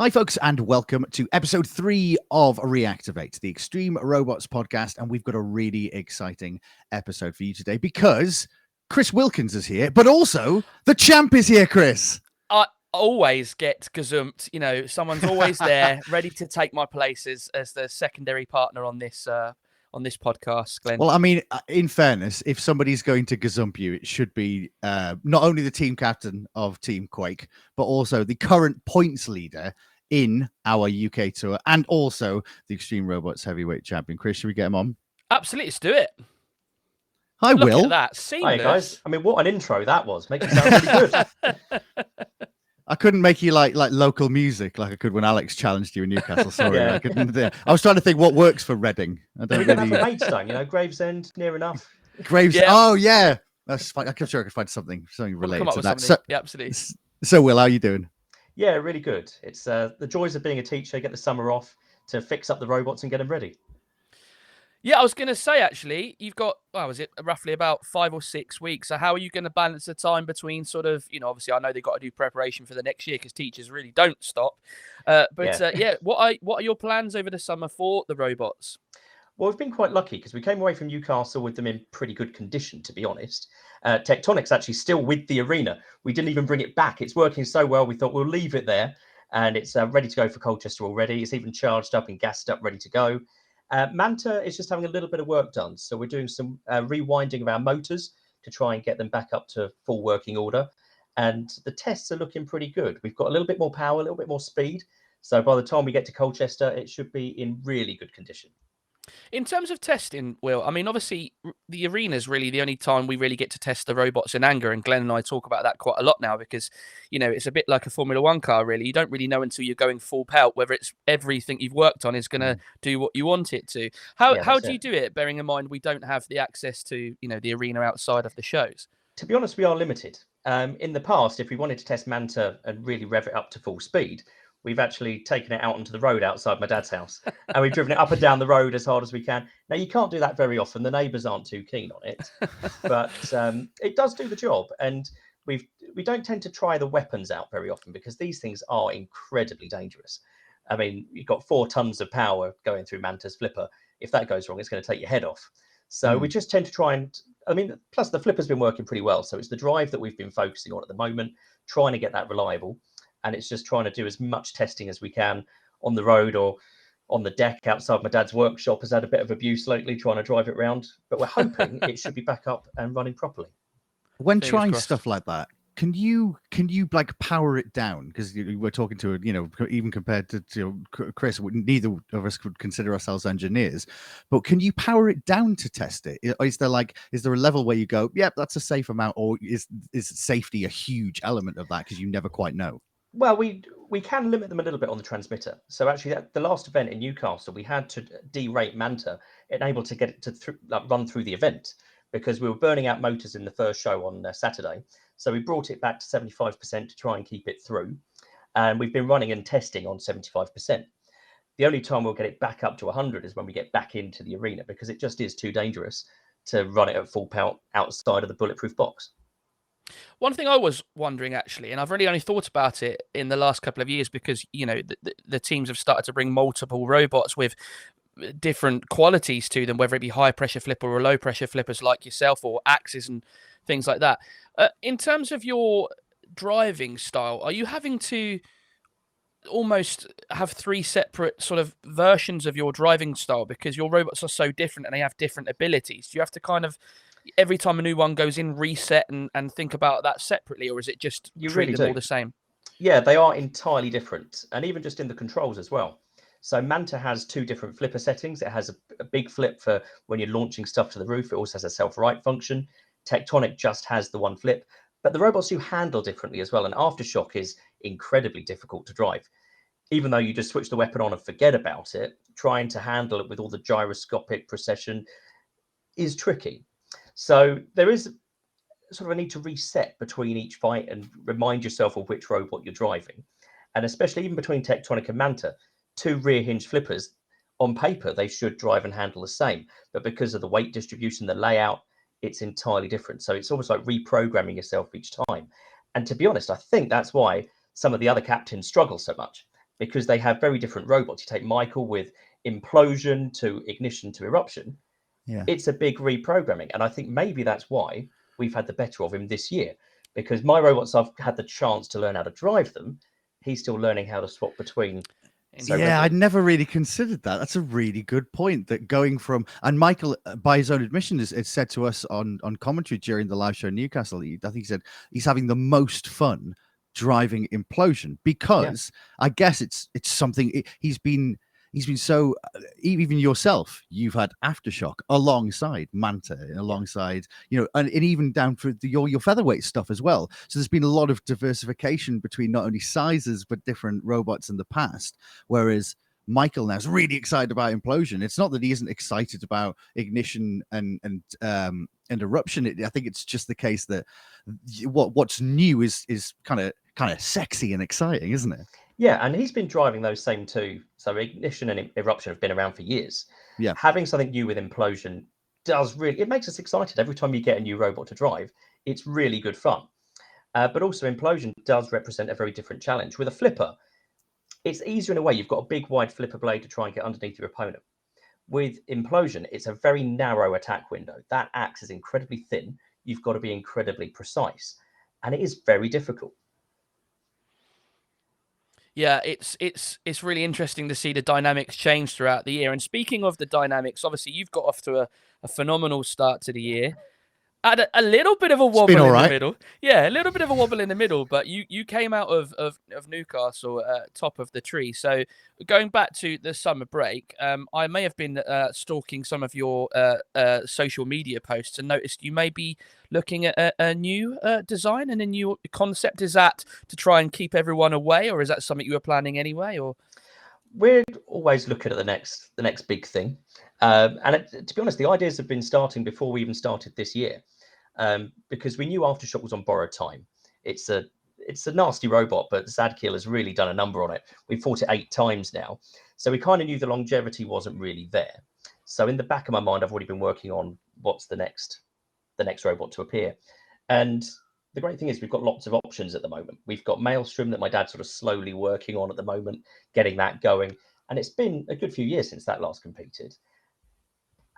Hi, folks, and welcome to episode three of Reactivate, the Extreme Robots podcast. And we've got a really exciting episode for you today because Chris Wilkins is here, but also the champ is here, Chris. I always get gazumped. You know, someone's always there, ready to take my place as, as the secondary partner on this uh, on this podcast, Glen. Well, I mean, uh, in fairness, if somebody's going to gazump you, it should be uh, not only the team captain of Team Quake, but also the current points leader in our UK tour and also the Extreme Robots heavyweight champion. Chris, should we get him on? Absolutely, let's do it. I Look Will. at that. Hi guys. I mean, what an intro that was. Makes it sound really good. I couldn't make you like like local music like I could when Alex challenged you in Newcastle. Sorry, Yeah. I couldn't. do- I was trying to think what works for Reading. I don't don't really. Maidstone, you know, Gravesend, near enough. Graves. Yeah. Oh yeah, that's fine. I'm sure I could find something something We'll related come up to with that. So, yeah, absolutely. so Will, how are you doing? Yeah, really good. It's uh, the joys of being a teacher. Get the summer off to fix up the robots and get them ready. Yeah, I was going to say actually, you've got well, was it roughly about five or six weeks? So how are you going to balance the time between sort of, you know, obviously I know they've got to do preparation for the next year because teachers really don't stop. Uh, but Yeah. uh, yeah, what are what are your plans over the summer for the robots? Well, we've been quite lucky because we came away from Newcastle with them in pretty good condition, to be honest. Uh, Tectonic's actually still with the arena. We didn't even bring it back. It's working so well. We thought we'll leave it there, and it's uh, ready to go for Colchester already. It's even charged up and gassed up, ready to go. Uh, Manta is just having a little bit of work done, so we're doing some uh, rewinding of our motors to try and get them back up to full working order. And the tests are looking pretty good. We've got a little bit more power, a little bit more speed. So by the time we get to Colchester, it should be in really good condition. In terms of testing, Will, I mean, obviously the arena is really the only time we really get to test the robots in anger, and Glen and I talk about that quite a lot now because, you know, it's a bit like a Formula One car. Really, you don't really know until you're going full pelt whether it's everything you've worked on is going to do what you want it to. How Yeah, how do you do it? Bearing in mind we don't have the access to you know the arena outside of the shows. to be honest, we are limited. Um, in the past, if we wanted to test Manta and really rev it up to full speed, we've actually taken it out onto the road outside my dad's house and we've driven it up and down the road as hard as we can. Now, you can't do that very often. The neighbours aren't too keen on it, but um, it does do the job. And we've we don't tend to try the weapons out very often because these things are incredibly dangerous. I mean, you've got four tons of power going through Manta's flipper. If that goes wrong, it's going to take your head off. So we just tend to try and, I mean, plus the flipper's been working pretty well. So it's the drive that we've been focusing on at the moment, trying to get that reliable. And it's just trying to do as much testing as we can on the road or on the deck outside my dad's workshop has had a bit of abuse lately trying to drive it round. But we're hoping it should be back up and running properly. When Fingers trying crossed. stuff like that, can you can you like power it down? Because we're talking to a you know even compared to, to C- Chris, we- neither of us could consider ourselves engineers, but can you power it down to test it? Is there like is there a level where you go, yep, that's a safe amount, or is is safety a huge element of that because you never quite know? Well, we we can limit them a little bit on the transmitter. So actually, at the last event in Newcastle, we had to derate Manta, enable to get it to thr like, run through the event because we were burning out motors in the first show on uh, Saturday. So we brought it back to seventy five percent to try and keep it through, and we've been running and testing on seventy five percent. The only time we'll get it back up to 100 is when we get back into the arena because it just is too dangerous to run it at full power outside of the bulletproof box. One thing I was wondering actually, and I've really only thought about it in the last couple of years because you know the, the, teams have started to bring multiple robots with uh, different qualities to them, whether it be high pressure flipper or low pressure flippers like yourself, or axes and things like that. Uh, in terms of your driving style, are you having to almost have three separate sort of versions of your driving style because your robots are so different and they have different abilities? Do you have to kind of every time a new one goes in reset and, and think about that separately or is it just You treat really them all the same Yeah, they are entirely different, and even just in the controls as well. So Manta has two different flipper settings. It has a, a big flip for when you're launching stuff to the roof. It also has a self-right function. Tectonic just has the one flip, but the robots do handle differently as well. And Aftershock is incredibly difficult to drive. Even though you just switch the weapon on and forget about it, trying to handle it with all the gyroscopic precession is tricky. So there is sort of a need to reset between each fight and remind yourself of which robot you're driving. And especially even between Tectonic and Manta, two rear hinge flippers, on paper, they should drive and handle the same. But because of the weight distribution, the layout, it's entirely different. So it's almost like reprogramming yourself each time. And to be honest, I think that's why some of the other captains struggle so much because they have very different robots. You take Michael with implosion to ignition to eruption. Yeah. It's a big reprogramming. And I think maybe that's why we've had the better of him this year. Because my robots, I've had the chance to learn how to drive them. He's still learning how to swap between. So yeah, whether- I'd never really considered that. That's a really good point. That going from and Michael, uh, by his own admission, has, has said to us on on commentary during the live show in Newcastle. He, I think he said he's having the most fun driving implosion because I guess it's it's something it, he's been he's been so even yourself you've had aftershock alongside manta alongside you know and, and even down for the, your your featherweight stuff as well so there's been a lot of diversification between not only sizes but different robots in the past whereas Michael now is really excited about implosion. It's not that he isn't excited about ignition and and um and eruption. It, I think it's just the case that what what's new is is kind of kind of sexy and exciting, isn't it? Yeah, and he's been driving those same two. So ignition and eruption have been around for years. Yeah. Having something new with implosion does really it makes us excited every time you get a new robot to drive. It's really good fun. Uh, but also implosion does represent a very different challenge. With a flipper, it's easier in a way. You've got a big wide flipper blade to try and get underneath your opponent. With implosion, it's a very narrow attack window. That axe is incredibly thin. You've got to be incredibly precise. And it is very difficult. Yeah, it's it's it's really interesting to see the dynamics change throughout the year. And speaking of the dynamics, obviously you've got off to a, a phenomenal start to the year. Had a, a little bit of a wobble in all the middle. Yeah, a little bit of a wobble in the middle, but you you came out of of, of Newcastle uh, top of the tree. So going back to the summer break, um, I may have been uh, stalking some of your uh, uh, social media posts and noticed you may be looking at a, a new uh, design and a new concept. Is that to try and keep everyone away, or is that something you were planning anyway? Or we're always looking at the next the next big thing um, and it, to be honest the ideas have been starting before we even started this year um, because we knew aftershock was on borrowed time it's a it's a nasty robot but zadkiel has really done a number on it we've fought it eight times now so we kind of knew the longevity wasn't really there so in the back of my mind i've already been working on what's the next the next robot to appear and the great thing is we've got lots of options at the moment. We've got Maelstrom that my dad's sort of slowly working on at the moment, getting that going. And it's been a good few years since that last competed.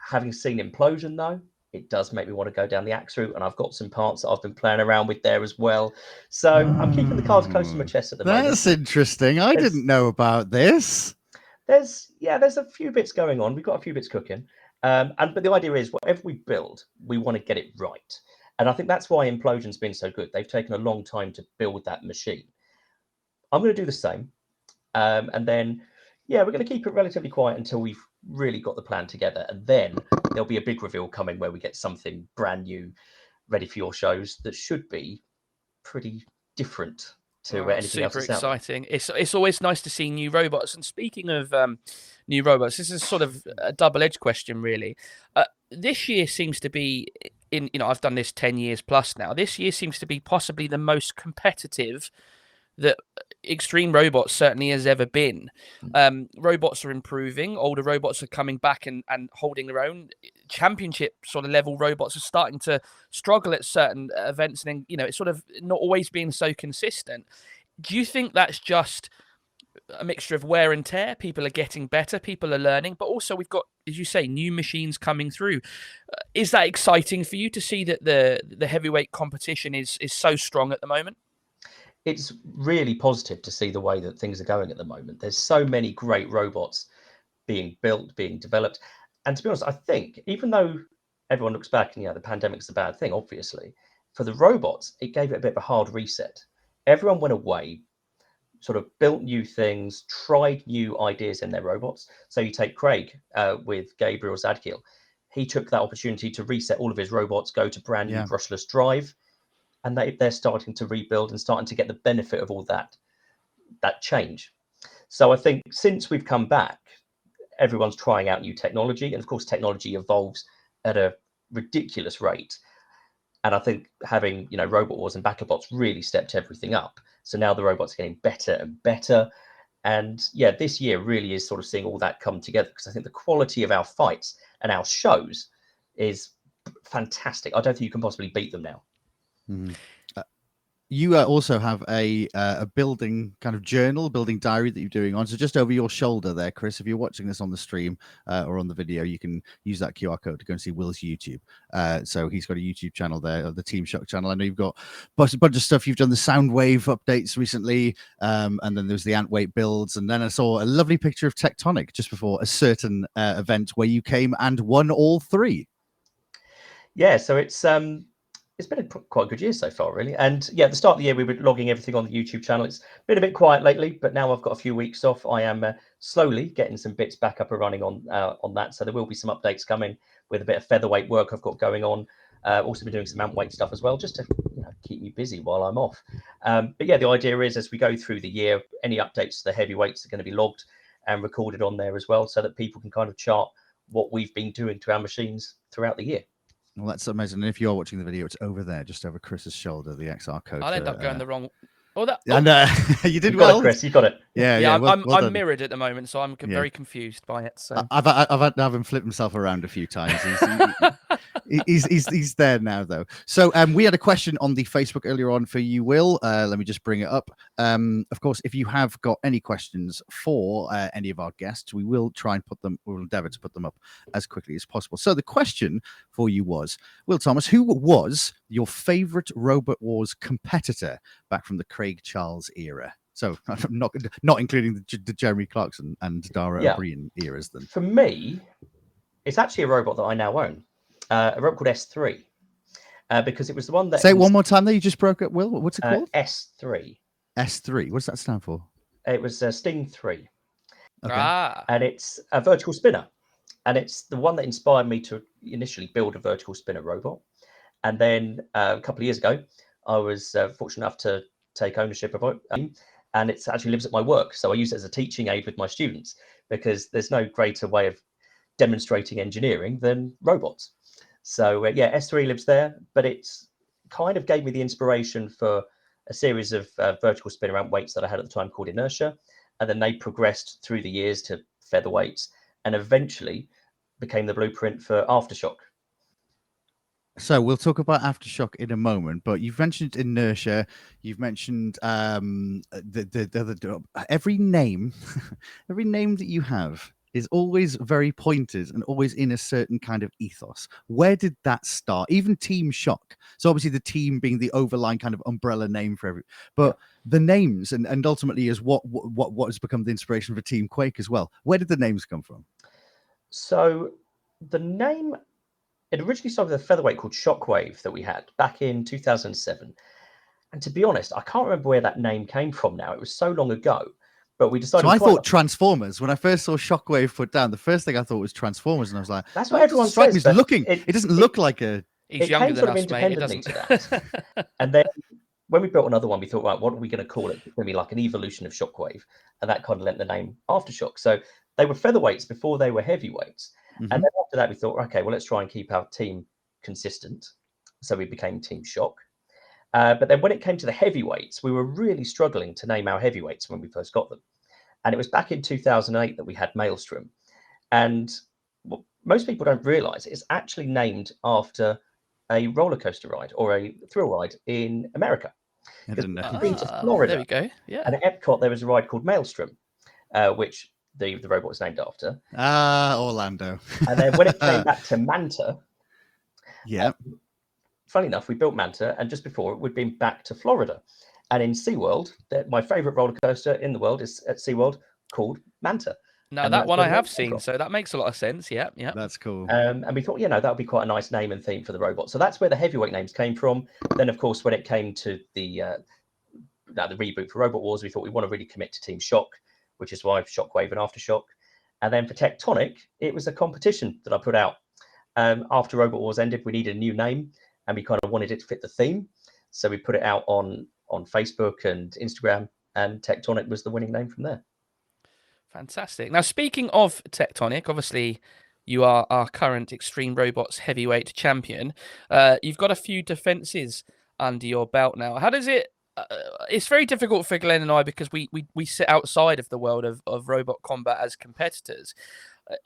Having seen Implosion though, it does make me want to go down the axe route, and I've got some parts that I've been playing around with there as well. So I'm keeping the cards close to my chest at the moment. That's interesting. I There's- didn't know about this. there's yeah, there's a few bits going on. We've got a few bits cooking. Um, and but the idea is whatever we build, we want to get it right. And I think that's why Implosion's been so good. They've taken a long time to build that machine. I'm going to do the same. Um, and then, yeah, we're going to keep it relatively quiet until we've really got the plan together. And then there'll be a big reveal coming where we get something brand new ready for your shows that should be pretty different to Oh, anything else super that's out exciting. It's it's always nice to see new robots. And speaking of um, new robots, this is sort of a double-edged question, really. Uh, this year seems to be in you know I've done this ten years plus now. This year seems to be possibly the most competitive that Extreme Robots certainly has ever been. Mm. Um, robots are improving. Older robots are coming back and, and holding their own. Championship sort of level robots are starting to struggle at certain events, and then you know it's sort of not always being so consistent. Do you think that's just a mixture of wear and tear? People are getting better, people are learning, but also we've got, as you say, new machines coming through. Uh, is that exciting for you to see that the the heavyweight competition is is so strong at the moment? It's really positive to see the way that things are going at the moment. There's so many great robots being built, being developed. And to be honest, I think even though everyone looks back and yeah, the pandemic's a bad thing, obviously, for the robots, it gave it a bit of a hard reset. Everyone went away, sort of built new things, tried new ideas in their robots. So you take Craig uh, with Gabriel Zadkiel. He took that opportunity to reset all of his robots, go to brand new Yeah. brushless drive, and they, they're starting to rebuild and starting to get the benefit of all that that change. So I think since we've come back, everyone's trying out new technology, and of course, technology evolves at a ridiculous rate. And I think having you know Robot Wars and BattleBots really stepped everything up. So now the robots are getting better and better. And yeah, this year really is sort of seeing all that come together because I think the quality of our fights and our shows is fantastic. I don't think you can possibly beat them now. Mhm. Uh, you uh, also have a uh, a building kind of journal, building diary that you're doing on. So just over your shoulder there, Chris. If you're watching this on the stream uh, or on the video, you can use that QR code to go and see Will's YouTube. So he's got a YouTube channel there, the Team Shock channel. I know you've got a bunch of stuff. You've done the Soundwave updates recently, um, and then there's the Antweight builds, and then I saw a lovely picture of Tectonic just before a certain event where you came and won all three. Yeah, so it's um it's been a quite a good year so far, really. And yeah, at the start of the year, we were logging everything on the YouTube channel. It's been a bit quiet lately, but now I've got a few weeks off. I am uh, slowly getting some bits back up and running on uh, on that. So there will be some updates coming with a bit of featherweight work I've got going on. Uh, also been doing some antweight stuff as well, just to you know, keep me busy while I'm off. Um, but yeah, the idea is as we go through the year, any updates to the heavyweights are going to be logged and recorded on there as well, so that people can kind of chart what we've been doing to our machines throughout the year. Well, that's amazing. And if you're watching the video, it's over there, just over Chris's shoulder, the XR code. I'll end up going uh, the wrong. Oh, that. Oh, And uh, you did You well. it, Chris. You got it. Yeah, yeah, yeah. I'm, well- I'm, well I'm mirrored at the moment, so I'm c- Yeah. very confused by it. So I- I've, I've, I've had to have him flip himself around a few times. He's, he's, he's, there now, though. So um, we had a question on the Facebook earlier on for you, Will. Uh, let me just bring it up. Um, of course, if you have got any questions for uh, any of our guests, we will try and put them, we'll endeavor to put them up as quickly as possible. So the question for you was, Will Thomas, who was your favorite Robot Wars competitor back from the Craig Charles era? So not not including the, the Jeremy Clarkson and Dara Yeah. O'Brien eras then. For me, it's actually a robot that I now own, uh, a robot called S3, uh, because it was the one that Say it one more time there. You just broke it, Will. What's it uh, called? S3. S3. What does that stand for? It was uh, Sting 3, Okay. ah, and it's a vertical spinner, and it's the one that inspired me to initially build a vertical spinner robot. And then uh, a couple of years ago, I was uh, fortunate enough to take ownership of it, um, and it actually lives at my work. So I use it as a teaching aid with my students because there's no greater way of demonstrating engineering than robots. So uh, yeah, S3 lives there, but it's kind of gave me the inspiration for a series of uh, vertical spin around weights that I had at the time called Inertia, and then they progressed through the years to featherweights, and eventually became the blueprint for Aftershock. So we'll talk about aftershock in a moment, but you've mentioned inertia. You've mentioned um, the, the the other every name, every name that you have is always very pointed and always in a certain kind of ethos. Where did that start? Even Team Shock. So obviously the team being the overlying kind of umbrella name for every, but the names and, and ultimately is what what what has become the inspiration for Team Quake as well. Where did the names come from? So the name it originally started with a featherweight called Shockwave that we had back in 2007. And to be honest, I can't remember where that name came from now. It was so long ago. But we decided So I quite- thought Transformers. When I first saw Shockwave put down, the first thing I thought was Transformers, and I was like, that's "That what everyone doesn't strike says. me looking. it- It, doesn't it- look like a. he's it younger came than sort of us, mate. It doesn't. to that. And then when we built another one, we thought, right, what are we going to call it? It's going to be like an evolution of Shockwave. And that kind of lent the name Aftershock. So they were featherweights before they were heavyweights. Mhm. And then after that, we thought, okay, well, let's try and keep our team consistent. So we became Team Shock. Uh, but then when it came to the heavyweights, we were really struggling to name our heavyweights when we first got them. And it was back in 2008 that we had Maelstrom. And what most people don't realize it's actually named after a roller coaster ride or a thrill ride in America. I didn't know. I've been to Ah, Florida. There we go. Yeah. And at Epcot, there was a ride called Maelstrom, uh, which the, the robot was named after. Ah, Orlando. And then when it came back to Manta, Yeah. Funny enough, we built Manta, and just before it, we'd been back to Florida. And in SeaWorld, that my favorite roller coaster in the world is at SeaWorld called Manta. Now and that one I have seen, from. so that makes a lot of sense. Yeah, yeah. That's cool. Um, and we thought, you know, that would be quite a nice name and theme for the robot. So that's where the heavyweight names came from. Then, of course, when it came to the uh, now the reboot for Robot Wars, we thought we want to really commit to Team Shock, which is why Shockwave and Aftershock. And then for Tectonic, it was a competition that I put out. Um, after Robot Wars ended, we needed a new name, and we kind of wanted it to fit the theme. So we put it out on on Facebook and Instagram, and Tectonic was the winning name from there. Fantastic. Now, speaking of Tectonic, obviously you are our current Extreme Robots heavyweight champion. Uh, you've got a few defenses under your belt now. How does it? Uh, it's very difficult for Glen and I because we we, we sit outside of the world of, of robot combat as competitors. Uh,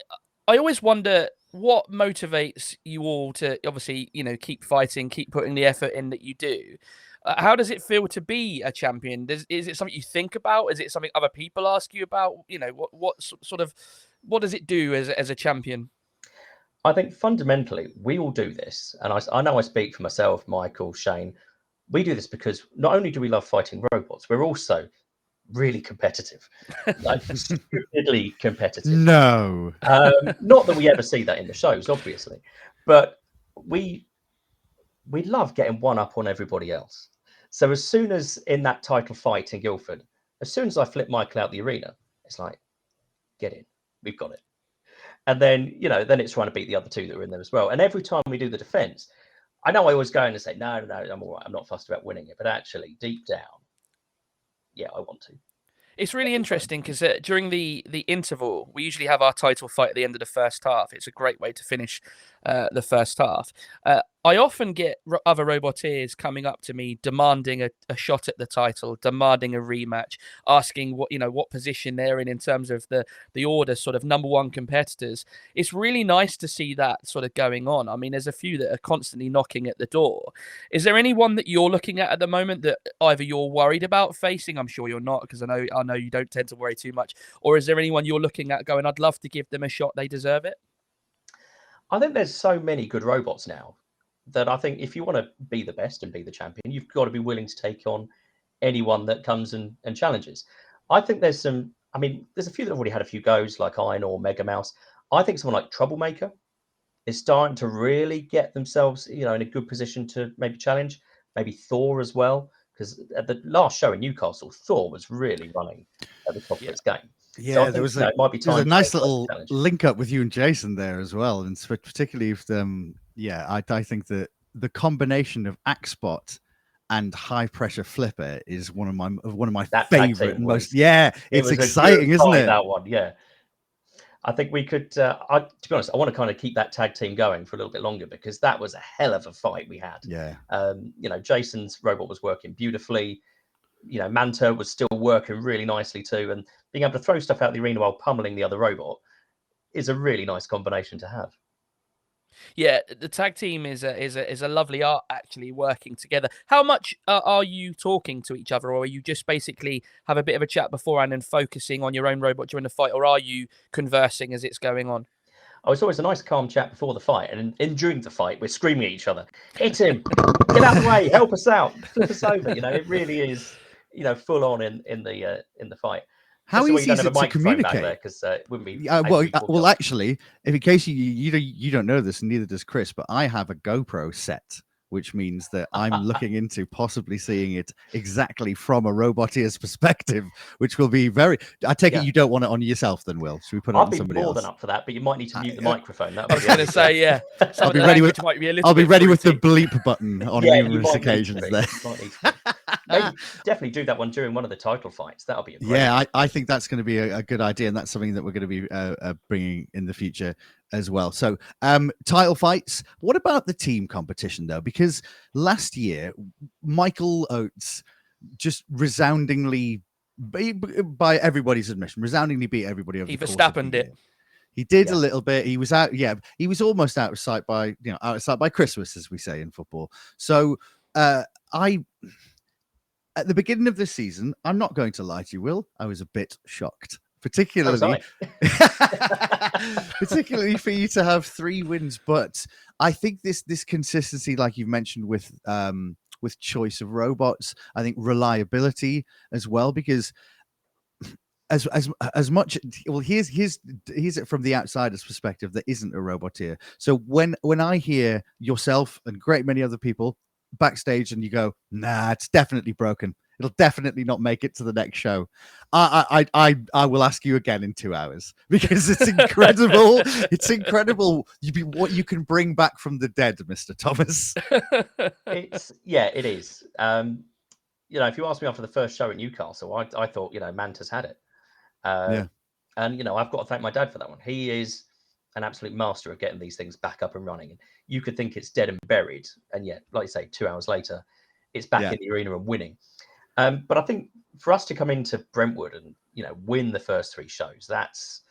I always wonder what motivates you all to obviously you know keep fighting, keep putting the effort in that you do. Uh, how does it feel to be a champion? Does, is it something you think about? Is it something other people ask you about? You know, what what sort of what does it do as as a champion? I think fundamentally we all do this, and I, I know I speak for myself, Michael, Shane. We do this because not only do we love fighting robots, we're also really competitive, like stupidly competitive. No, um, not that we ever see that in the shows, obviously, but we we love getting one up on everybody else. So as soon as in that title fight in Guildford, as soon as I flip Michael out the arena, it's like, get in, we've got it. And then, you know, then it's trying to beat the other two that are in there as well. And every time we do the defense, I know I always go in and say, no, no, no, I'm all right. I'm not fussed about winning it. But actually, deep down, yeah, I want to. It's really interesting because uh, during the the interval, we usually have our title fight at the end of the first half. It's a great way to finish uh, the first half. Uh, I often get other Roboteers coming up to me demanding a, a, shot at the title, demanding a rematch, asking what you know what position they're in in terms of the the order, sort of number one competitors. It's really nice to see that sort of going on. I mean, there's a few that are constantly knocking at the door. Is there anyone that you're looking at at the moment that either you're worried about facing? I'm sure you're not because I know I know you don't tend to worry too much. Or is there anyone you're looking at going? I'd love to give them a shot. They deserve it. I think there's so many good robots now that I think if you want to be the best and be the champion, you've got to be willing to take on anyone that comes and, and challenges. I think there's some, I mean, there's a few that have already had a few goes, like Iron or Mega Mouse. I think someone like Troublemaker is starting to really get themselves, you know, in a good position to maybe challenge. Maybe Thor as well, because at the last show in Newcastle, Thor was really running at the top yeah. of its game. Yeah, so there was a, might be there was a nice little link up with you and Jason there as well, and particularly if um, yeah, I, I think that the combination of Axbot and high pressure flipper is one of my one of my that favorite most yeah it's it exciting isn't it? that one yeah. I think we could uh, I, to be honest i want to kind of keep that tag team going for a little bit longer because that was a hell of a fight we had. Yeah. Um you know jason's robot was working beautifully you know manta was still working really nicely too and being able to throw stuff out the arena while pummeling the other robot is a really nice combination to have yeah, the tag team is a is a is a lovely art actually working together. How much uh, are you talking to each other, or are you just basically have a bit of a chat beforehand and focusing on your own robot during the fight, or are you conversing as it's going on? Oh, it's always a nice calm chat before the fight, and in, in during the fight, we're screaming at each other, "Hit him! Get out of the way! Help us out! Flip us over!" You know, it really is, you know, full on in in the uh, in the fight. How easy is it to communicate? Because uh, it wouldn't be. Yeah, well, uh, well, actually, if in case you you don't, you don't know this, and neither does Chris, but I have a GoPro set, which means that I'm looking into possibly seeing it exactly from a roboteer's perspective, which will be very. I take yeah. it you don't want it on yourself, then, Will? Should we put it I'll on somebody else? I'll be more than up for that, but you might need to mute the microphone. That I was going to say, yeah. I'll be ready with. Be I'll be ready with the bleep button on yeah, numerous occasions. There. Maybe definitely do that one during one of the title fights. That'll be yeah. I, I think that's going to be a, a, good idea, and that's something that we're going to be uh, uh, bringing in the future as well. So, um, title fights. What about the team competition though? Because last year, Michael Oates just resoundingly, by everybody's admission, resoundingly beat everybody over. He Verstappened it. He did yeah. a little bit. He was out. Yeah, he was almost out of sight by you know out of sight by Christmas, as we say in football. So uh, I at the beginning of this season, I'm not going to lie to you, Will, I was a bit shocked. Particularly, particularly for you to have three wins, but I think this this consistency, like you've mentioned with um, with choice of robots, I think reliability as well, because as as as much well here's here's here's it from the outsider's perspective that isn't a robot here so when when i hear yourself and great many other people backstage and you go, nah, it's definitely broken. It'll definitely not make it to the next show. I I I I will ask you again in two hours because it's incredible. it's incredible. You be what you can bring back from the dead, Mister Thomas. it's yeah, it is. Um, you know, if you asked me after the first show at Newcastle, I I thought you know Manta's had it. Uh, yeah. And you know, I've got to thank my dad for that one. He is an absolute master of getting these things back up and running. And you could think it's dead and buried, and yet, like you say, two hours later, it's back yeah. in the arena and winning. Um, but I think for us to come into Brentwood and you know win the first three shows, that's,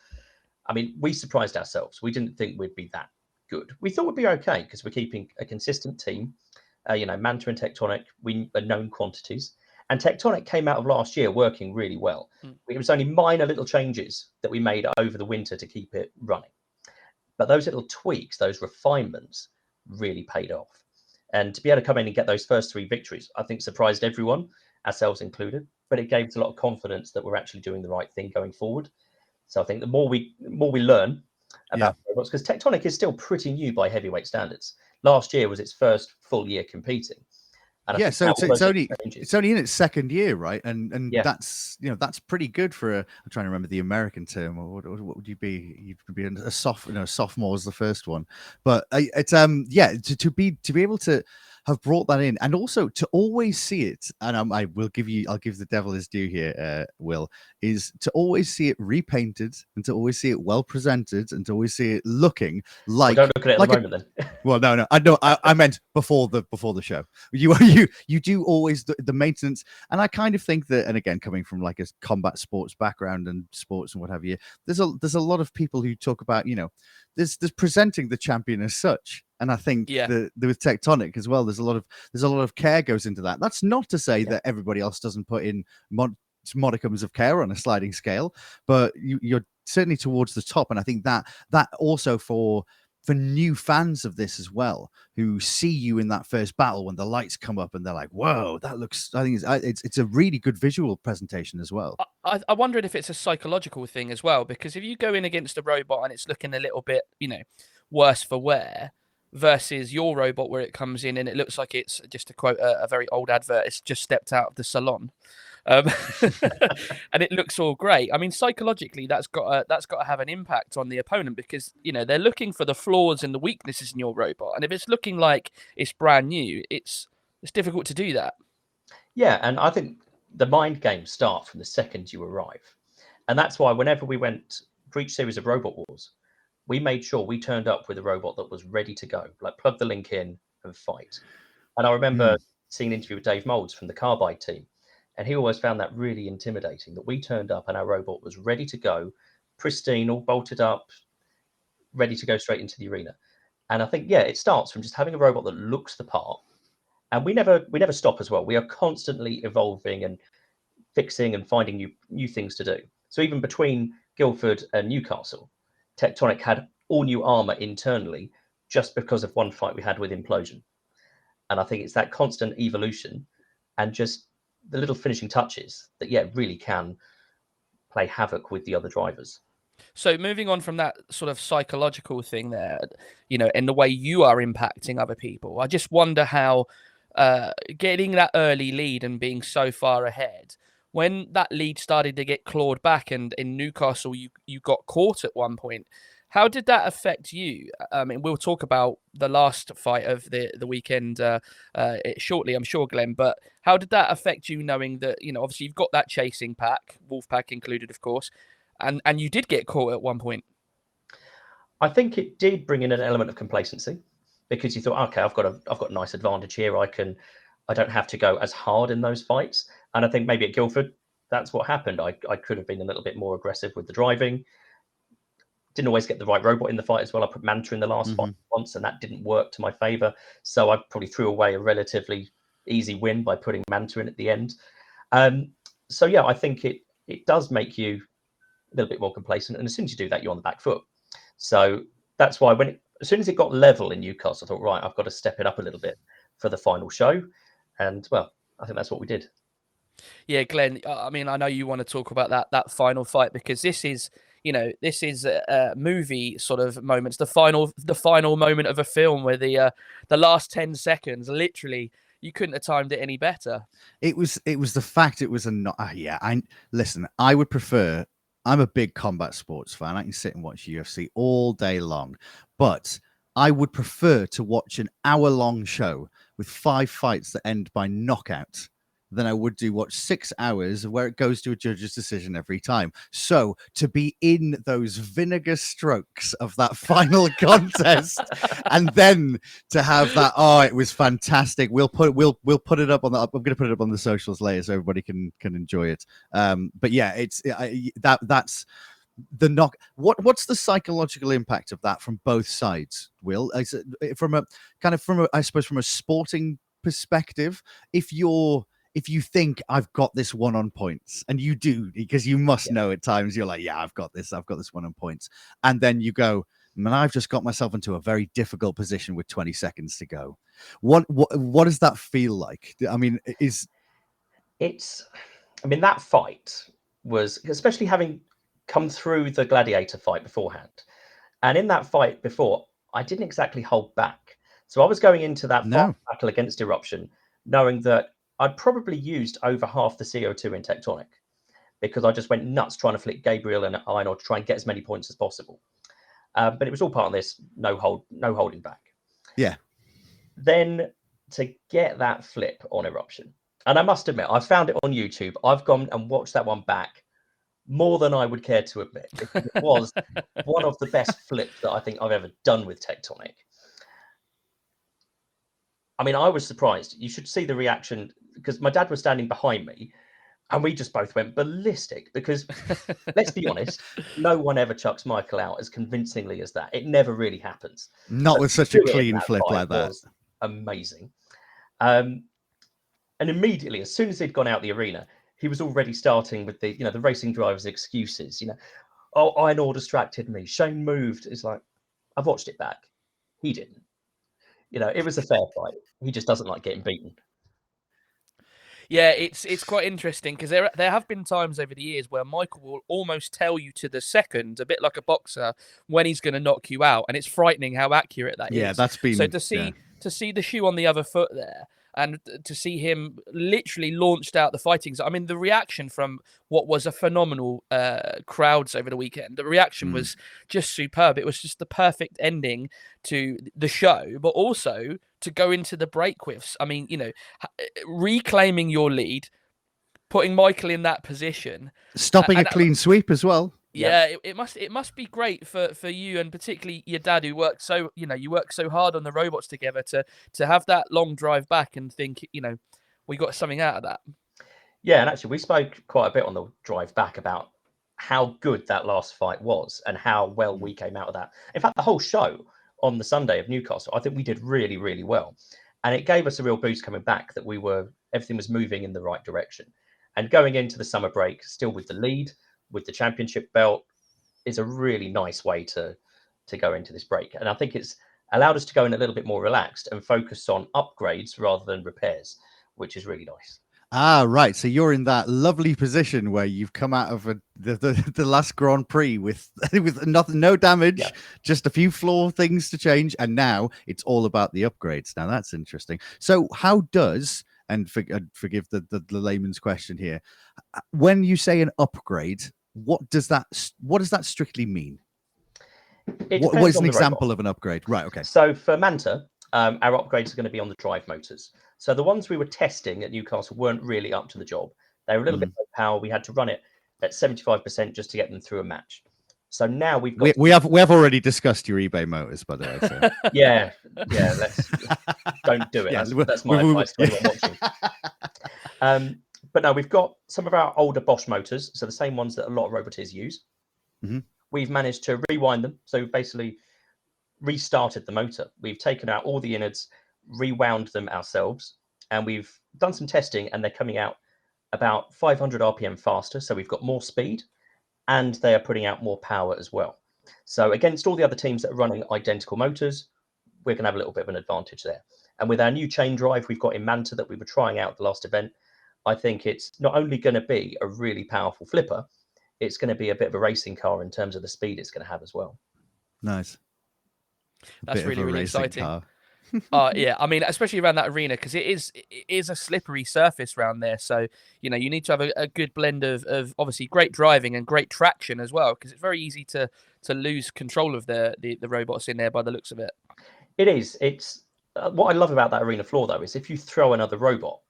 I mean, we surprised ourselves. We didn't think we'd be that good. We thought we'd be okay because we're keeping a consistent team. Uh, you know, Manta and Tectonic, we are known quantities. And Tectonic came out of last year working really well. Mm. It was only minor little changes that we made over the winter to keep it running. But those little tweaks, those refinements really paid off. And to be able to come in and get those first three victories, I think surprised everyone, ourselves included. But it gave us a lot of confidence that we're actually doing the right thing going forward. So I think the more we the more we learn about robots, because Tectonic is still pretty new by heavyweight standards. Last year was its first full year competing. And Yeah, so it's, it's only changes- it's only in its second year, right? And and Yeah. that's you know that's pretty good for a. I'm trying to remember the American term. Or what, what would you be? You'd be a soft, you know, sophomore is the first one, but uh, it's um yeah to, to be to be able to have brought that in and also to always see it and um, i will give you i'll give the devil his due here uh, will is to always see it repainted and to always see it well presented and to always see it looking Well, like don't look at it at like the a- moment then. well, no, no, I know. I, I meant before the before the show. You you you do always the, the maintenance, and I kind of think that. And again, coming from like a combat sports background and sports and what have you, there's a there's a lot of people who talk about you know, there's there's presenting the champion as such, and I think Yeah. that that with tectonic as well, there's a lot of there's a lot of care goes into that. That's not to say Yeah. that everybody else doesn't put in mod, modicums of care on a sliding scale, but you, you're certainly towards the top, and I think that that also for for new fans of this as well who see you in that first battle when the lights come up and they're like whoa that looks i think it's it's, it's a really good visual presentation as well I, I wondered if it's a psychological thing as well, because if you go in against a robot and it's looking a little bit, you know, worse for wear, versus your robot where it comes in and it looks like it's just to quote a, a very old advert, it's just stepped out of the salon, um, and it looks all great. I mean, psychologically, that's got to, that's got to have an impact on the opponent because you know they're looking for the flaws and the weaknesses in your robot, and if it's looking like it's brand new, it's it's difficult to do that. Yeah, and I think the mind games start from the second you arrive. And that's why whenever we went for each series of Robot Wars, we made sure we turned up with a robot that was ready to go, like plug the link in and fight. And I remember hmm. seeing an interview with Dave Molds from the Carbide team, and he always found that really intimidating that we turned up and our robot was ready to go, pristine, all bolted up, ready to go straight into the arena. And I think, yeah, it starts from just having a robot that looks the part and we never we never stop as well we are constantly evolving and fixing and finding new new things to do so even between guildford and newcastle tectonic had all new armor internally just because of one fight we had with implosion. And i think it's that constant evolution and just the little finishing touches that yeah really can play havoc with the other drivers. So moving on from that sort of psychological thing there, you know, in the way you are impacting other people, I just wonder how uh, getting that early lead and being so far ahead, when that lead started to get clawed back, and in Newcastle you you got caught at one point. How did that affect you? I mean, we'll talk about the last fight of the the weekend uh, uh, shortly, I'm sure, Glen. But how did that affect you, knowing that you know, obviously you've got that chasing pack, Wolf pack included, of course, and and you did get caught at one point. I think it did bring in an element of complacency because you thought, okay, I've got a I've got a nice advantage here. I can I don't have to go as hard in those fights. And I think maybe at Guildford, that's what happened. I, I could have been a little bit more aggressive with the driving. Didn't always get the right robot in the fight as well. I put Manta in the last fight once, and that didn't work to my favor. So I probably threw away a relatively easy win by putting Manta in at the end. Um, so yeah, I think it it does make you a little bit more complacent. And as soon as you do that, you're on the back foot. So that's why when it, as soon as it got level in Newcastle, I thought, right, I've got to step it up a little bit for the final show. And well, I think that's what we did. Yeah, Glen. uh, I mean, I know you want to talk about that that final fight because this is, you know, this is a, a movie sort of moments. The final, the final moment of a film where the uh, the last ten seconds, literally, you couldn't have timed it any better. it was it was the fact it was a not uh, yeah i listen i would prefer i'm a big combat sports fan i can sit and watch ufc all day long but i would prefer to watch an hour long show with five fights that end by knockout than i would do watch six hours where it goes to a judge's decision every time. So to be in those vinegar strokes of that final contest and then to have that oh it was fantastic. We'll put we'll we'll put it up on the i'm going to put it up on the socials later so everybody can can enjoy it. Um but yeah it's I, that that's the knock what what's the psychological impact of that from both sides will? From a kind of from a i suppose from a sporting perspective, if you're if you think I've got this one on points, and you do because you must Yeah. know at times you're like, yeah, I've got this, I've got this one on points, and then you go, man, I've just got myself into a very difficult position with 20 seconds to go. What what what does that feel like? I mean, is it's i mean that fight was especially having come through the gladiator fight beforehand and in that fight before i didn't exactly hold back so i was going into that No. battle against eruption knowing that i'd probably used over half the co2 in tectonic because i just went nuts trying to flick gabriel and Einor to try and get as many points as possible uh, but it was all part of this no hold no holding back Yeah. then to get that flip on eruption and I must admit, I found it on YouTube. I've gone and watched that one back more than I would care to admit. It was one of the best flips that I think I've ever done with Tectonic. I mean, I was surprised. You should see the reaction because my dad was standing behind me and we just both went ballistic because let's be honest, no one ever chucks Michael out as convincingly as that. It never really happens not but with such a do it in clean flip like that. amazing. Um, and immediately, as soon as he'd gone out the arena, he was already starting with the you know the racing drivers' excuses. You know, oh, Einor distracted me. Shane moved. It's like I've watched it back. He didn't. You know, it was a fair fight. He just doesn't like getting beaten. Yeah, it's it's quite interesting because there there have been times over the years where Michael will almost tell you to the second, a bit like a boxer, when he's going to knock you out, and it's frightening how accurate that is. Yeah, that's been so to see yeah. to see the shoe on the other foot there and to see him literally launched out the fighting i mean the reaction from what was a phenomenal uh crowds over the weekend the reaction Mm. was just superb it was just the perfect ending to the show but also to go into the break with i mean you know eh, reclaiming your lead putting michael in that position stopping a and- clean sweep as well. Yep. yeah, it, it must it must be great for for you and particularly your dad who worked so you know you work so hard on the robots together to to have that long drive back and think you know we got something out of that. Yeah, and actually, we spoke quite a bit on the drive back about how good that last fight was and how well we mm. came out of that. In fact, the whole show on the Sunday of Newcastle, I think we did really, really well, and it gave us a real boost coming back that we were everything was moving in the right direction, and going into the summer break still with the lead with the championship belt is a really nice way to to go into this break, and I think it's allowed us to go in a little bit more relaxed and focus on upgrades rather than repairs, which is really nice. Ah, right. So you're in that lovely position where you've come out of a, the, the the last Grand Prix with with nothing, no damage, Yeah. just a few floor things to change, and now it's all about the upgrades. Now that's interesting. So how does and for, forgive the, the the layman's question here, uh, when you say an upgrade, what does that what does that strictly mean? What, what is an the robot. example of an upgrade? Right. Okay. So for Manta, um, our upgrades are going to be on the drive motors. So the ones we were testing at Newcastle weren't really up to the job. They were a little bit low power. We had to run it at 75% just to get them through a match. So now we've got We, we have we have already discussed your eBay motors, by the way. So. yeah, yeah, let's don't do it. Yeah, that's, that's my we- we- advice to anyone watching. Um, but now we've got some of our older Bosch motors, so the same ones that a lot of roboteers use. Mhm. We've managed to rewind them, so we've basically restarted the motor. We've taken out all the innards, rewound them ourselves, and we've done some testing, and they're coming out about 500 RPM faster. So we've got more speed, and they are putting out more power as well. So against all the other teams that are running identical motors, we're going to have a little bit of an advantage there. And with our new chain drive we've got in Manta that we were trying out at the last event, I think it's not only going to be a really powerful flipper, it's going to be a bit of a racing car in terms of the speed it's going to have as well. Nice. A That's really, really exciting. car. uh yeah i mean especially around that arena because it is it is a slippery surface around there so you know you need to have a, a good blend of, of obviously great driving and great traction as well because it's very easy to to lose control of the, the the robots in there by the looks of it It is. It's uh, what I love about that arena floor though is if you throw another robot,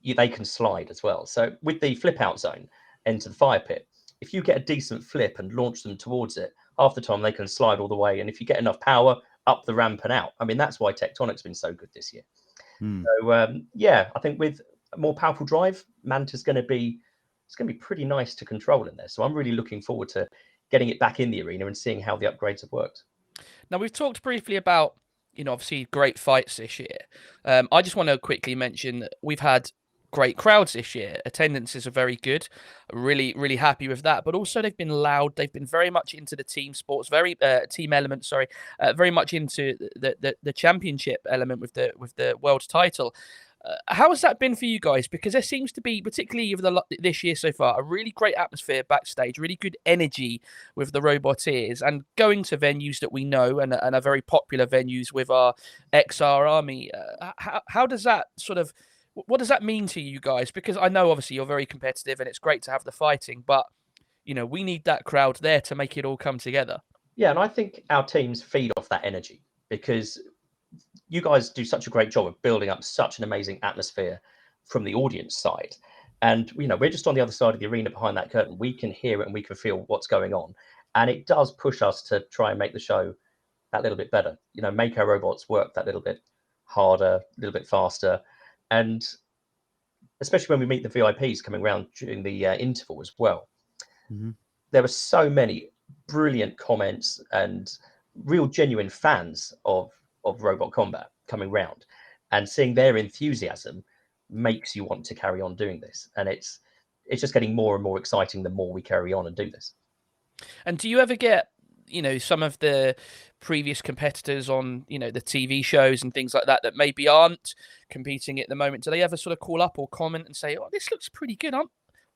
you, they can slide as well. So with the flip out zone into the fire pit, if you get a decent flip and launch them towards it, half the time they can slide all the way. And if you get enough power, up the ramp and out. I mean, that's why Tectonic's been so good this year. Hmm. So um, yeah, I think with a more powerful drive, Manta's going to be it's going to be pretty nice to control in there. So I'm really looking forward to getting it back in the arena and seeing how the upgrades have worked. Now we've talked briefly about you know, obviously great fights this year. Um, I just want to quickly mention that we've had great crowds this year. Attendances are very good. Really, really happy with that. But also, they've been loud. They've been very much into the team sports, very uh, team element. Sorry, uh, very much into the, the the championship element with the with the world title. Uh, how has that been for you guys? Because there seems to be, particularly over the this year so far, a really great atmosphere backstage, really good energy with the Roboteers, and going to venues that we know and, and are very popular venues with our XR army. Uh, how, how does that sort of what does that mean to you guys? Because I know obviously you're very competitive and it's great to have the fighting, but you know we need that crowd there to make it all come together. Yeah, and I think our teams feed off that energy because you guys do such a great job of building up such an amazing atmosphere from the audience side. And you know, we're just on the other side of the arena behind that curtain. We can hear it and we can feel what's going on. And it does push us to try and make the show that little bit better. You know, make our robots work that little bit harder, a little bit faster. And especially when we meet the VIPs coming around during the uh, interval as well. Mm-hmm. There were so many brilliant comments and real genuine fans of of robot combat coming round and seeing their enthusiasm makes you want to carry on doing this and it's it's just getting more and more exciting the more we carry on and do this and do you ever get you know some of the previous competitors on you know the tv shows and things like that that maybe aren't competing at the moment do they ever sort of call up or comment and say oh this looks pretty good i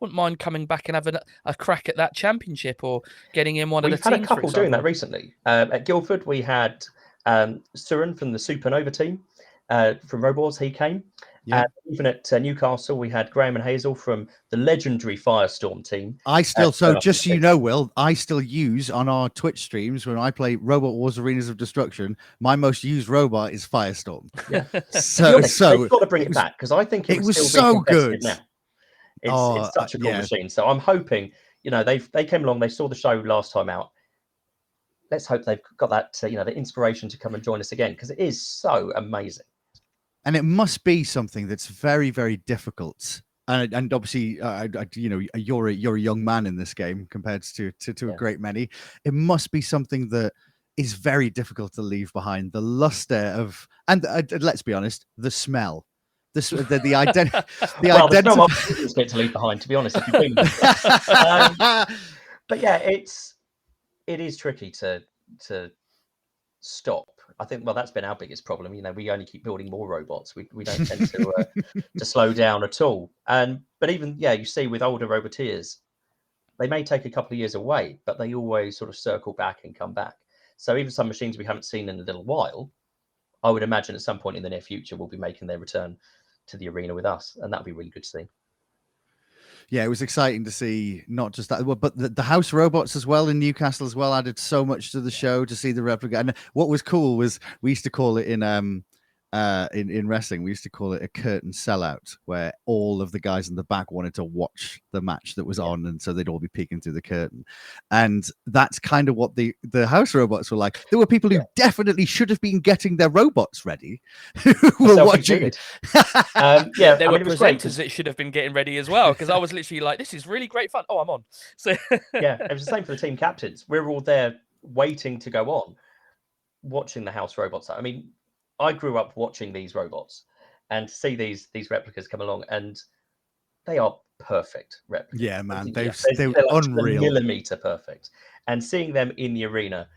wouldn't mind coming back and having a, a crack at that championship or getting in one We've of the teams. We've had a couple doing that recently. Um, at Guildford, we had um, Surin from the Supernova team uh, from Robors, he came. Yeah. And even at uh, Newcastle, we had Graham and Hazel from the legendary Firestorm team. I still, so just so you know, Will, I still use on our Twitch streams when I play Robot Wars Arenas of Destruction. My most used robot is Firestorm. Yeah. so, so they've got to bring it, was, back because I think it, it was so good. Now. It's, oh, it's such a cool yeah. machine. So I'm hoping, you know, they they came along, they saw the show last time out, let's hope they've got that uh, you know the inspiration to come and join us again because it is so amazing and it must be something that's very very difficult and, and obviously uh, you know you're a you're a young man in this game compared to to, to yeah. a great many it must be something that is very difficult to leave behind the luster of and uh, let's be honest the smell the the, the, ident- the well, identity no get to leave behind to be honest um, but yeah it's it is tricky to to stop. I think well that's been our biggest problem. You know, we only keep building more robots. We we don't tend to uh, to slow down at all. And but even yeah, you see with older roboteers, they may take a couple of years away, but they always sort of circle back and come back. So even some machines we haven't seen in a little while, I would imagine at some point in the near future will be making their return to the arena with us, and that'd be really good to see yeah, it was exciting to see not just that, but the, the house robots as well in Newcastle as well added so much to the show to see the replica. And what was cool was we used to call it in um uh, in in wrestling, we used to call it a curtain sellout, where all of the guys in the back wanted to watch the match that was on, and so they'd all be peeking through the curtain. And that's kind of what the the house robots were like. There were people who yeah. definitely should have been getting their robots ready, who were watching um, yeah, they I were mean, presenters that should have been getting ready as well, because I was literally like, "This is really great fun." Oh, I'm on. So yeah, it was the same for the team captains. We were all there waiting to go on, watching the house robots. I mean, I grew up watching these robots and to see these these replicas come along and they are perfect replicas. Yeah, man, they've they're, they're like unreal, millimeter perfect. And seeing them in the arena,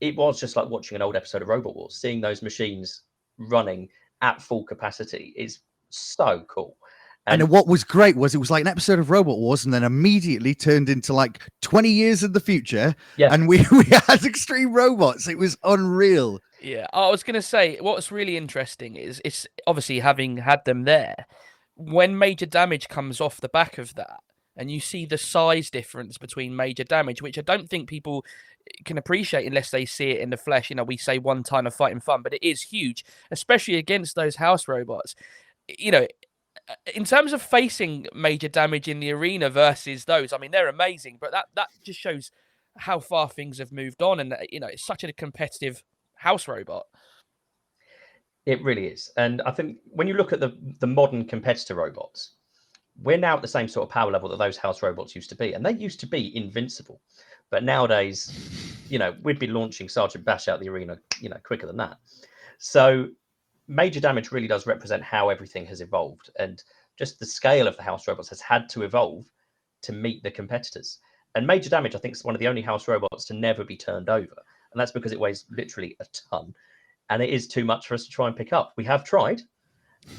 it was just like watching an old episode of Robot Wars. Seeing those machines running at full capacity is so cool. And, and, what was great was it was like an episode of Robot Wars, and then immediately turned into like 20 years in the future. Yeah. And we, we had extreme robots. It was unreal. Yeah, I was going to say what's really interesting is it's obviously having had them there. When major damage comes off the back of that, and you see the size difference between major damage, which I don't think people can appreciate unless they see it in the flesh. You know, we say one time of fighting fun, but it is huge, especially against those house robots. You know, in terms of facing major damage in the arena versus those, I mean, they're amazing, but that that just shows how far things have moved on, and you know, it's such a competitive house robot. It really is. And I think when you look at the, the modern competitor robots, we're now at the same sort of power level that those house robots used to be. And they used to be invincible. But nowadays, you know, we'd be launching Sergeant Bash out the arena, you know, quicker than that. So major damage really does represent how everything has evolved and just the scale of the house robots has had to evolve to meet the competitors. And major damage, I think, is one of the only house robots to never be turned over. And that's because it weighs literally a ton. And it is too much for us to try and pick up. We have tried,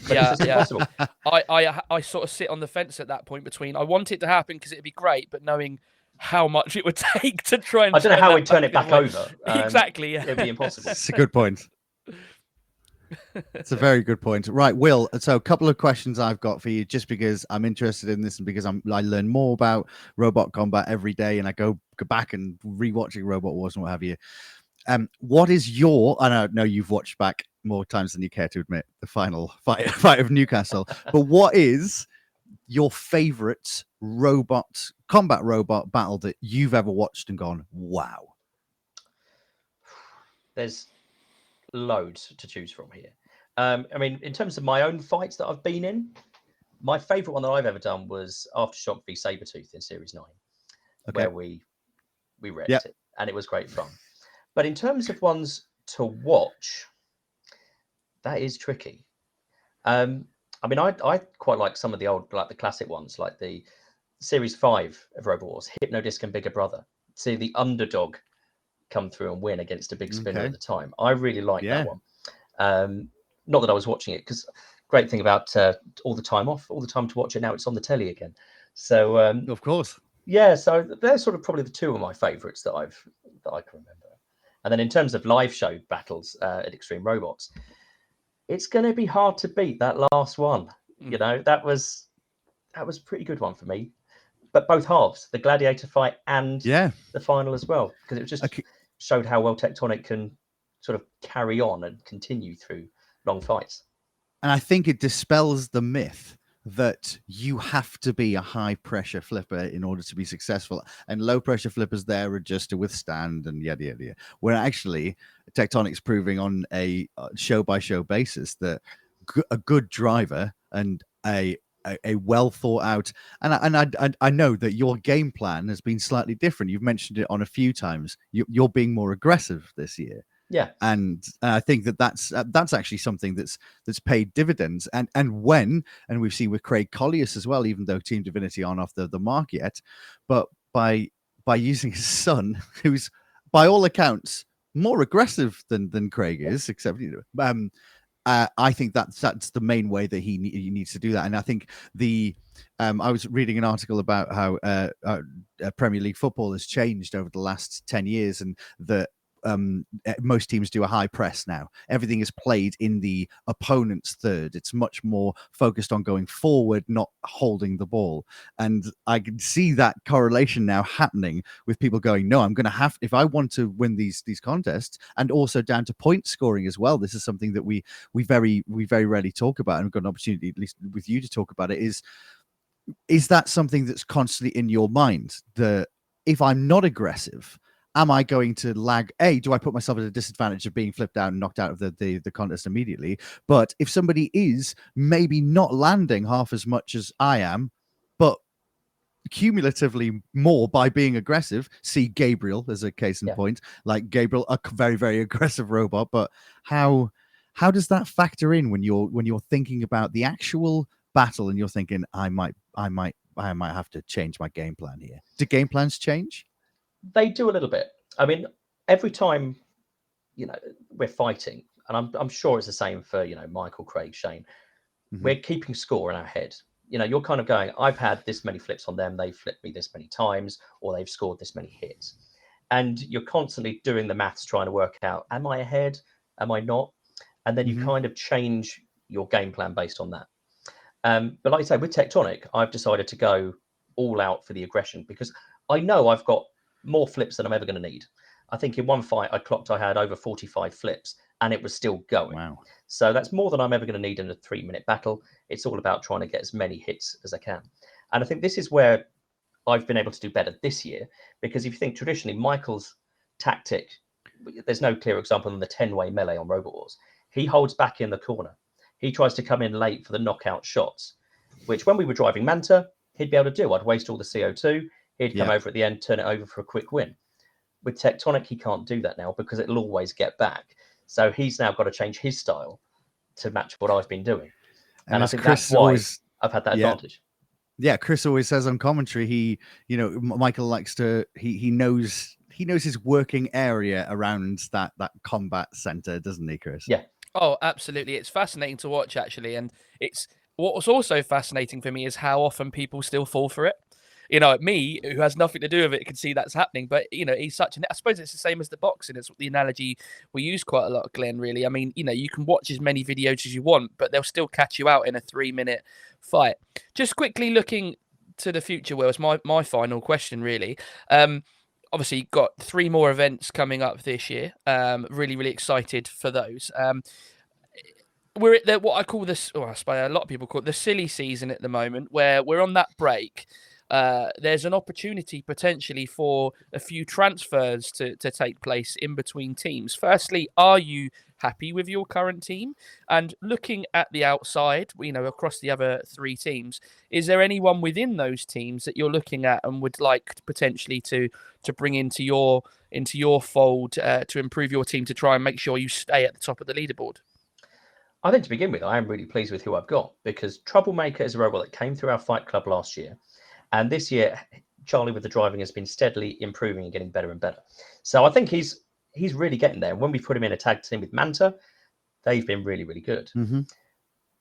but Yeah, it's yeah. impossible. I, I I sort of sit on the fence at that point between I want it to happen because it'd be great, but knowing how much it would take to try and I don't know how we'd turn it back way. over. Um, exactly. Yeah. It'd be impossible. It's a good point. It's a very good point. Right, Will. So, a couple of questions I've got for you, just because I'm interested in this and because I'm I learn more about robot combat every day, and I go go back and rewatching Robot Wars and what have you. Um, what is your? I know, know you've watched back more times than you care to admit the final fight fight of Newcastle, but what is your favorite robot combat robot battle that you've ever watched and gone, wow? There's loads to choose from here. Um, I mean, in terms of my own fights that I've been in, my favourite one that I've ever done was Aftershock v Sabretooth in Series 9, Okay. where we we wrecked Yep. it and it was great fun. But in terms of ones to watch, that is tricky. Um, I mean, I I quite like some of the old, like the classic ones, like the Series 5 of Robot Wars, Hypno Disc and Bigger Brother. See the underdog come through and win against a big spinner Okay. at the time. I really like Yeah. that one. Um, not that I was watching it because great thing about uh, all the time off, all the time to watch it now. It's on the telly again. So um, Of course. yeah, so they're sort of probably the two of my favourites that I've that I can remember. And then in terms of live show battles uh, at Extreme Robots, it's going to be hard to beat that last one. You Mm. know, that was that was a pretty good one for me. But both halves, the gladiator fight and Yeah. the final as well, because it was just Okay. Showed how well Tectonic can sort of carry on and continue through long fights. And I think it dispels the myth that you have to be a high pressure flipper in order to be successful. And low pressure flippers there are just to withstand and yada yada. yada. Where actually Tectonic's proving on a uh, show by show basis that a good driver and a a, a well thought out and I, and I, I I know that your game plan has been slightly different. You've mentioned it on a few times. You, you're being more aggressive this year Yeah, and uh, I think that that's uh, that's actually something that's that's paid dividends. And and when and we've seen with Craig Collius as well, even though Team Divinity aren't off the the mark yet, but by by using his son, who's by all accounts more aggressive than than Craig is, except you know, um, uh, I think that's that's the main way that he, he needs to do that. And I think the um, I was reading an article about how uh, uh, uh, Premier League football has changed over the last ten years, and that um, uh, most teams do a high press now. Everything is played in the opponent's third. It's much more focused on going forward, not holding the ball. And I can see that correlation now happening with people going, "No, I'm going to have if I want to win these these contests, and also down to point scoring as well. This is something that we we very we very rarely talk about, and we've got an opportunity at least with you to talk about it. Is is that something that's constantly in your mind? The if I'm not aggressive, am I going to lag? A, do I put myself at a disadvantage of being flipped out and knocked out of the, the, the contest immediately? But if somebody is maybe not landing half as much as I am, but cumulatively more by being aggressive, see Gabriel as a case in Yeah. point, like Gabriel, a very, very aggressive robot. But how how does that factor in when you're when you're thinking about the actual battle and you're thinking, I might, I might, I might have to change my game plan here. Do game plans change? They do a little bit. I mean, every time you know we're fighting, and I'm I'm sure it's the same for you know Michael, Craig, Shane. Mhm. We're keeping score in our head. You know, you're kind of going, I've had this many flips on them, they've flipped me this many times, or they've scored this many hits. And you're constantly doing the maths trying to work out, am I ahead? Am I not? And then you Mhm. kind of change your game plan based on that. Um, but like I say, with Tectonic, I've decided to go all out for the aggression because I know I've got more flips than I'm ever going to need. I think in one fight I clocked I had over 45 flips and it was still going. Wow. So that's more than I'm ever going to need in a three minute battle. It's all about trying to get as many hits as I can. And I think this is where I've been able to do better this year because if you think traditionally, Michael's tactic, there's no clear example than the 10 way melee on Robot Wars. He holds back in the corner. He tries to come in late for the knockout shots, which when we were driving Manta, he'd be able to do. I'd waste all the CO2. He'd come Yeah. over at the end, turn it over for a quick win. With Tectonic, he can't do that now because it'll always get back. So he's now got to change his style to match what I've been doing. And, And I think Chris that's why- always, I've had that Yeah. advantage. yeah, Chris always says on commentary, he, you know, Michael likes to, he he knows he knows his working area around that that combat center, doesn't he, Chris? Yeah. Oh, absolutely. It's fascinating to watch, actually. And it's what was also fascinating for me is how often people still fall for it. You know, me, who has nothing to do with it, can see that's happening. But, you know, he's such an, I suppose it's the same as the boxing. It's the analogy we use quite a lot, Glen, really. I mean, you know, you can watch as many videos as you want, but they'll still catch you out in a three minute fight. Just quickly looking to the future, Will, is my, my final question, really. Um, obviously got three more events coming up this year. Um, really, really excited for those. Um, we're at the, what I call this, or I suppose a lot of people call it the silly season at the moment, where we're on that break. Uh, there's an opportunity potentially for a few transfers to, to take place in between teams. Firstly, are you happy with your current team? And looking at the outside, you know, across the other three teams, is there anyone within those teams that you're looking at and would like potentially to to bring into your into your fold uh, to improve your team to try and make sure you stay at the top of the leaderboard? I think to begin with, I am really pleased with who I've got because Troublemaker is a robot that came through our fight club last year. And this year, Charlie with the driving has been steadily improving and getting better and better. So I think he's he's really getting there. When we put him in a tag team with Manta, they've been really, really good. hmm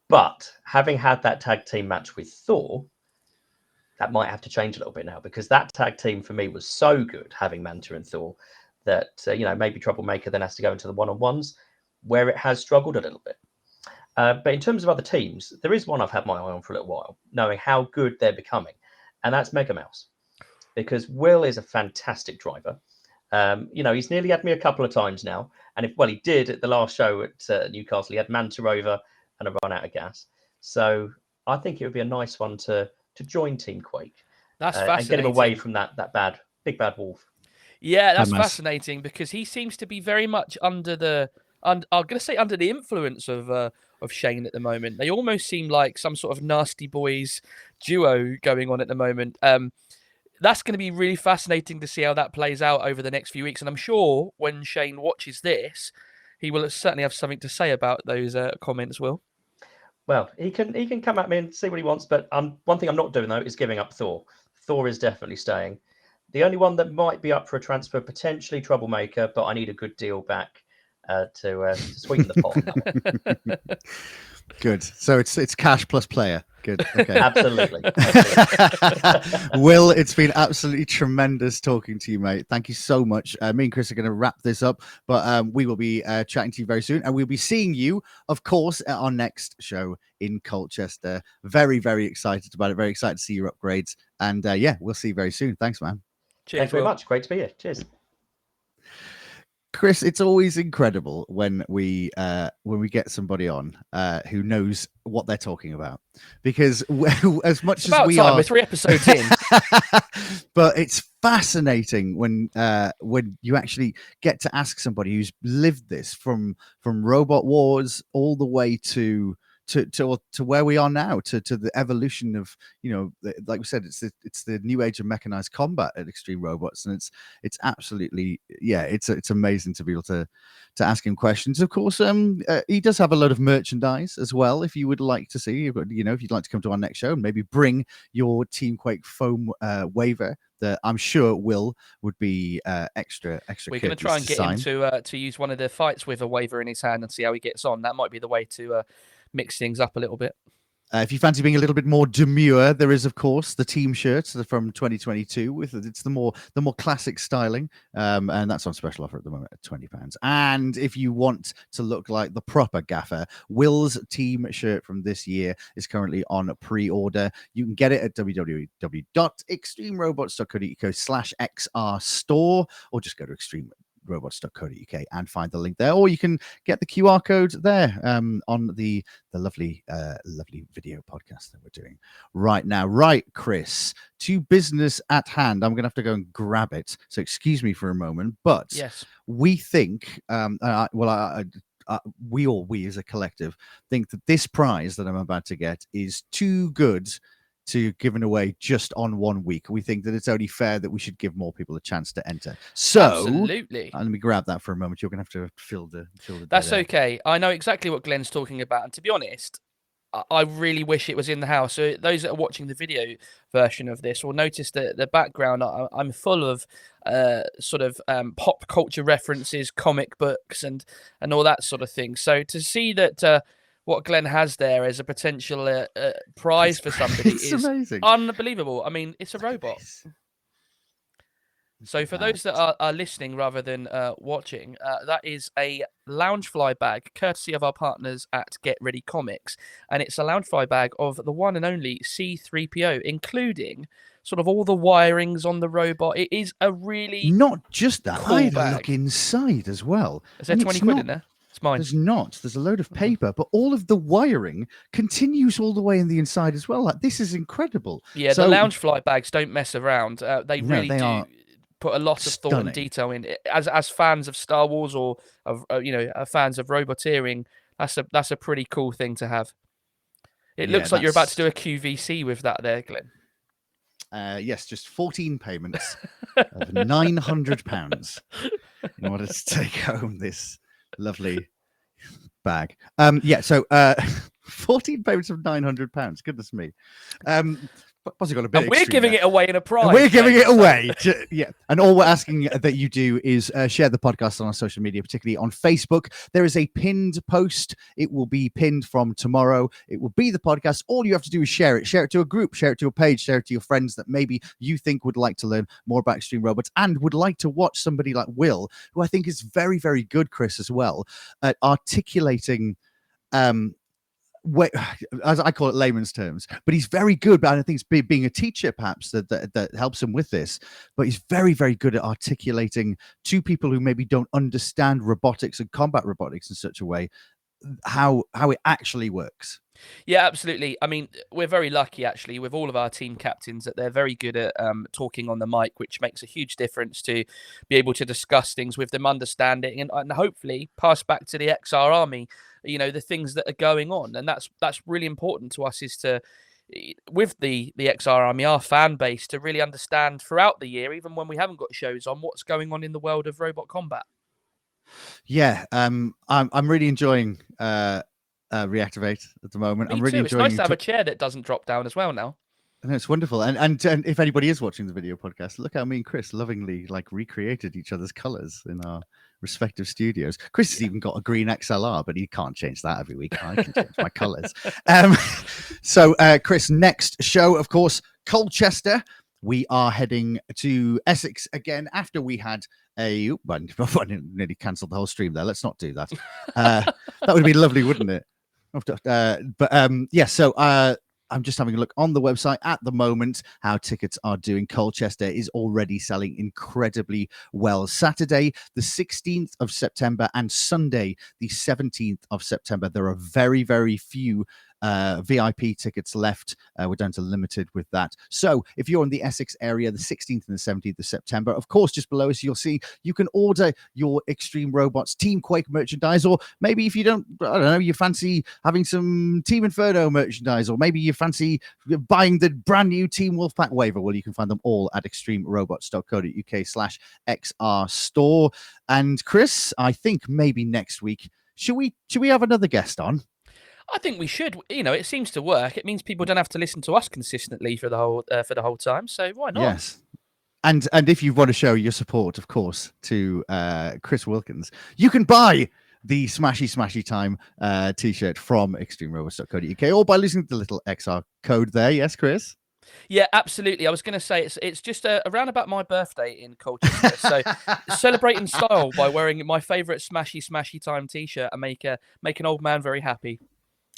But having had that tag team match with Thor, that might have to change a little bit now because that tag team for me was so good having Manta and Thor that uh, you know maybe Troublemaker then has to go into the one on ones where it has struggled a little bit. Uh, but in terms of other teams, there is one I've had my eye on for a little while, knowing how good they're becoming, and that's Mega Mouse, because Will is a fantastic driver. Um, you know, he's nearly had me a couple of times now, and if well, he did at the last show at uh, Newcastle. He had Manta over and a run out of gas. So I think it would be a nice one to to join Team Quake That's uh, and get him away from that that bad big bad wolf. Yeah, that's fascinating because he seems to be very much under the. Und, I'm going to say under the influence of uh, of Shane at the moment. They almost seem like some sort of nasty boys duo going on at the moment. Um, that's going to be really fascinating to see how that plays out over the next few weeks. And I'm sure when Shane watches this, he will certainly have something to say about those uh, comments. Will Well, he can he can come at me and see what he wants, but um, one thing I'm not doing though is giving up Thor. Thor is definitely staying. The only one that might be up for a transfer potentially Troublemaker, but I need a good deal back uh, to, uh, to sweeten the pot. on that one. Good. So it's it's cash plus player. Good. Okay. Absolutely. Will, it's been absolutely tremendous talking to you, mate. Thank you so much. Uh, me and Chris are going to wrap this up, but um, we will be uh, chatting to you very soon, and we'll be seeing you, of course, at our next show in Colchester. Very, very excited about it. Very excited to see your upgrades, and uh, yeah, we'll see you very soon. Thanks, man. cheers, Thanks very Will. much. Great to be here. Cheers. Chris, it's always incredible when we uh, when we get somebody on uh, who knows what they're talking about, because as much as we time. are We're three episodes in. but it's fascinating when uh when you actually get to ask somebody who's lived this from from robot wars all the way to to to, to where we are now to to the evolution of you know like we said it's the, it's the new age of mechanized combat at extreme robots and it's it's absolutely yeah it's it's amazing to be able to to ask him questions of course um uh, he does have a lot of merchandise as well if you would like to see you know if you'd like to come to our next show and maybe bring your Team Quake foam uh, waiver that I'm sure Will would be uh, extra extra. We're going to try and get sign. him to uh, to use one of the fights with a waiver in his hand and see how he gets on. That might be the way to uh, mix things up a little bit. Uh, if you fancy being a little bit more demure, there is of course the team shirts from 2022 with it's the more the more classic styling, um, and that's on special offer at the moment at 20 pounds. And if you want to look like the proper gaffer, Will's team shirt from this year is currently on pre-order. You can get it at www.extremerobots.co.uk slash xr store, or just go to extreme robots.co.uk and find the link there or you can get the qr code there um, on the the lovely uh, lovely video podcast that we're doing right now right chris to business at hand i'm gonna have to go and grab it so excuse me for a moment but Yes. we think um well I, I uh, we all we as a collective think that this prize that i'm about to get is too good to giving away just on one week. We think that it's only fair that we should give more people a chance to enter. So Absolutely. uh, let me grab that for a moment. You're gonna have to fill the fill the. That's okay. I know exactly what Glen's talking about. And to be honest, I- really wish it was in the house. So those that are watching the video version of this will notice that the background. I- I'm full of uh, sort of um, pop culture references, comic books, and and all that sort of thing. So to see that uh, what Glen has there as a potential uh, uh, prize for somebody it's is amazing. unbelievable. I mean, it's a robot. So for those that are, are listening rather than uh, watching, uh, that is a Loungefly bag, courtesy of our partners at Get Ready Comics, and it's a Loungefly bag of the one and only C3PO, including sort of all the wirings on the robot. It is a really. Not just that, cool I had a look inside as well. Is there and twenty quid not- in there? It's mine. There's not. There's a load of Mhm. paper, but all of the wiring continues all the way in the inside as well. Like this is incredible. Yeah, so- the Loungefly bags don't mess around. Uh, they No, really they do put a lot of thought and detail in. it. As as fans of Star Wars or of uh, you know uh, fans of roboteering, that's a that's a pretty cool thing to have. It Yeah, looks like you're about to do a QVC with that there, Glen. Uh, yes, just 14 payments of 900 pounds in order to take home this lovely bag. Um, yeah, so uh, 14 payments of 900 pounds. Goodness me. Um, but Bozzy got a bit. And we're giving there. it away in a prize. And we're giving it away. to- yeah. And all we're asking that you do is uh, share the podcast on our social media, particularly on Facebook. There is a pinned post. It will be pinned from tomorrow. It will be the podcast. All you have to do is share it. Share it to a group, share it to a page, share it to your friends that maybe you think would like to learn more about Extreme Robots and would like to watch somebody like Will, who I think is very, very good, Chris, as well, at articulating um wh- as I call it layman's terms, but he's very good. But I think it's being a teacher perhaps that, that that helps him with this. But he's very very good at articulating to people who maybe don't understand robotics and combat robotics in such a way how how it actually works. Yeah, absolutely. I mean, we're very lucky actually with all of our team captains that they're very good at um, talking on the mic, which makes a huge difference to be able to discuss things with them, understanding, and, and hopefully pass back to the XR army. You know, the things that are going on, and that's that's really important to us. Is to with the the XR army, our fan base, to really understand throughout the year, even when we haven't got shows on, what's going on in the world of robot combat. Yeah, um, I'm I'm really enjoying uh, uh reactivate at the moment. Me I'm really too. It's nice to have a chair that doesn't drop down as well now. No, it's wonderful. And, and and if anybody is watching the video podcast, look how me and Chris lovingly like recreated each other's colors in our respective studios. Chris has even got a green XLR, but he can't change that every week. I can change my colors. Um, so, uh, Chris, next show, of course, Colchester. We are heading to Essex again after we had a. Oop, I nearly cancelled the whole stream there. Let's not do that. Uh, that would be lovely, wouldn't it? Uh, but um, yeah, so uh, I'm just having a look on the website at the moment how tickets are doing. Colchester is already selling incredibly well. Saturday, the 16th of September, and Sunday, the 17th of September. There are very, very few uh, VIP tickets left. Uh, we're down to limited with that. So if you're in the Essex area, the 16th and the 17th of September, of course, just below us, you'll see you can order your Extreme Robots Team Quake merchandise, or maybe if you don't, I don't know, you fancy having some Team Inferno merchandise, or maybe you fancy buying the brand new Team Wolfpack waiver. Well, you can find them all at extremerobots.co.uk slash XR store. And Chris, I think maybe next week, should we should we have another guest on? I think we should. You know, it seems to work. It means people don't have to listen to us consistently for the whole uh, for the whole time. So why not? Yes. And and if you want to show your support, of course, to uh, Chris Wilkins, you can buy the Smashy Smashy Time uh, t-shirt from extremerobots.co.uk or by using the little XR code there. Yes, Chris? Yeah, absolutely. I was going to say it's it's just uh, around about my birthday in Colchester. so celebrate in style by wearing my favourite Smashy Smashy Time T-shirt and make a make an old man very happy.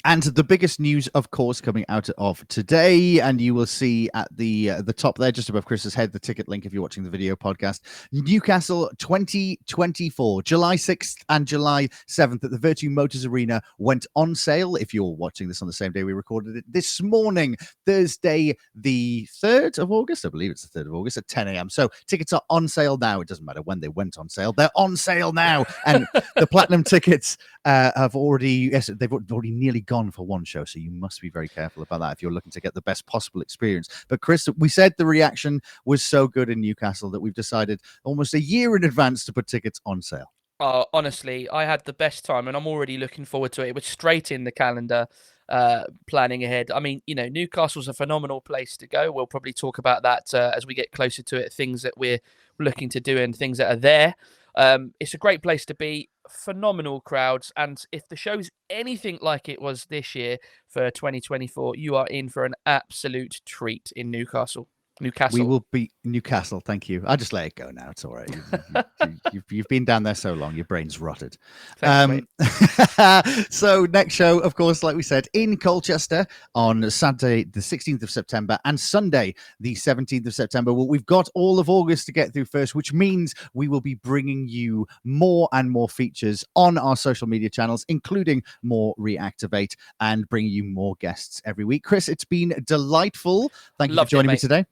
And the biggest news, of course, coming out of today, and you will see at the uh, the top there, just above Chris's head, the ticket link if you're watching the video podcast. Newcastle 2024, July 6th and July 7th at the Vertu Motors Arena went on sale. If you're watching this on the same day we recorded it this morning, Thursday, the 3rd of August, I believe it's the 3rd of August at 10 a.m. So tickets are on sale now. It doesn't matter when they went on sale; they're on sale now, and the platinum tickets uh, have already yes, they've already nearly gone for one show, so you must be very careful about that if you're looking to get the best possible experience. But Chris, we said the reaction was so good in Newcastle that we've decided almost a year in advance to put tickets on sale. Oh, honestly, I had the best time, and I'm already looking forward to it. It was straight in the calendar, uh, planning ahead. I mean, you know, Newcastle's a phenomenal place to go. We'll probably talk about that uh, as we get closer to it. Things that we're looking to do and things that are there. Um, it's a great place to be. Phenomenal crowds, and if the show's anything like it was this year for 2024, you are in for an absolute treat in Newcastle. Newcastle. We will be Newcastle. Thank you. I'll just let it go now. It's all right. You've, you've, you've, you've been down there so long, your brain's rotted. Thanks, um, so next show, of course, like we said, in Colchester on Saturday, the 16th of September, and Sunday, the 17th of September. Well, we've got all of August to get through first, which means we will be bringing you more and more features on our social media channels, including more Reactivate, and bringing you more guests every week. Chris, it's been delightful. Thank you for it, joining me today.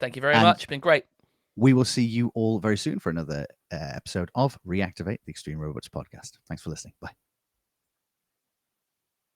Thank you very And- much. Been great. We will see you all very soon for another uh, episode of Reactivate the Extreme Robots podcast. Thanks for listening. Bye.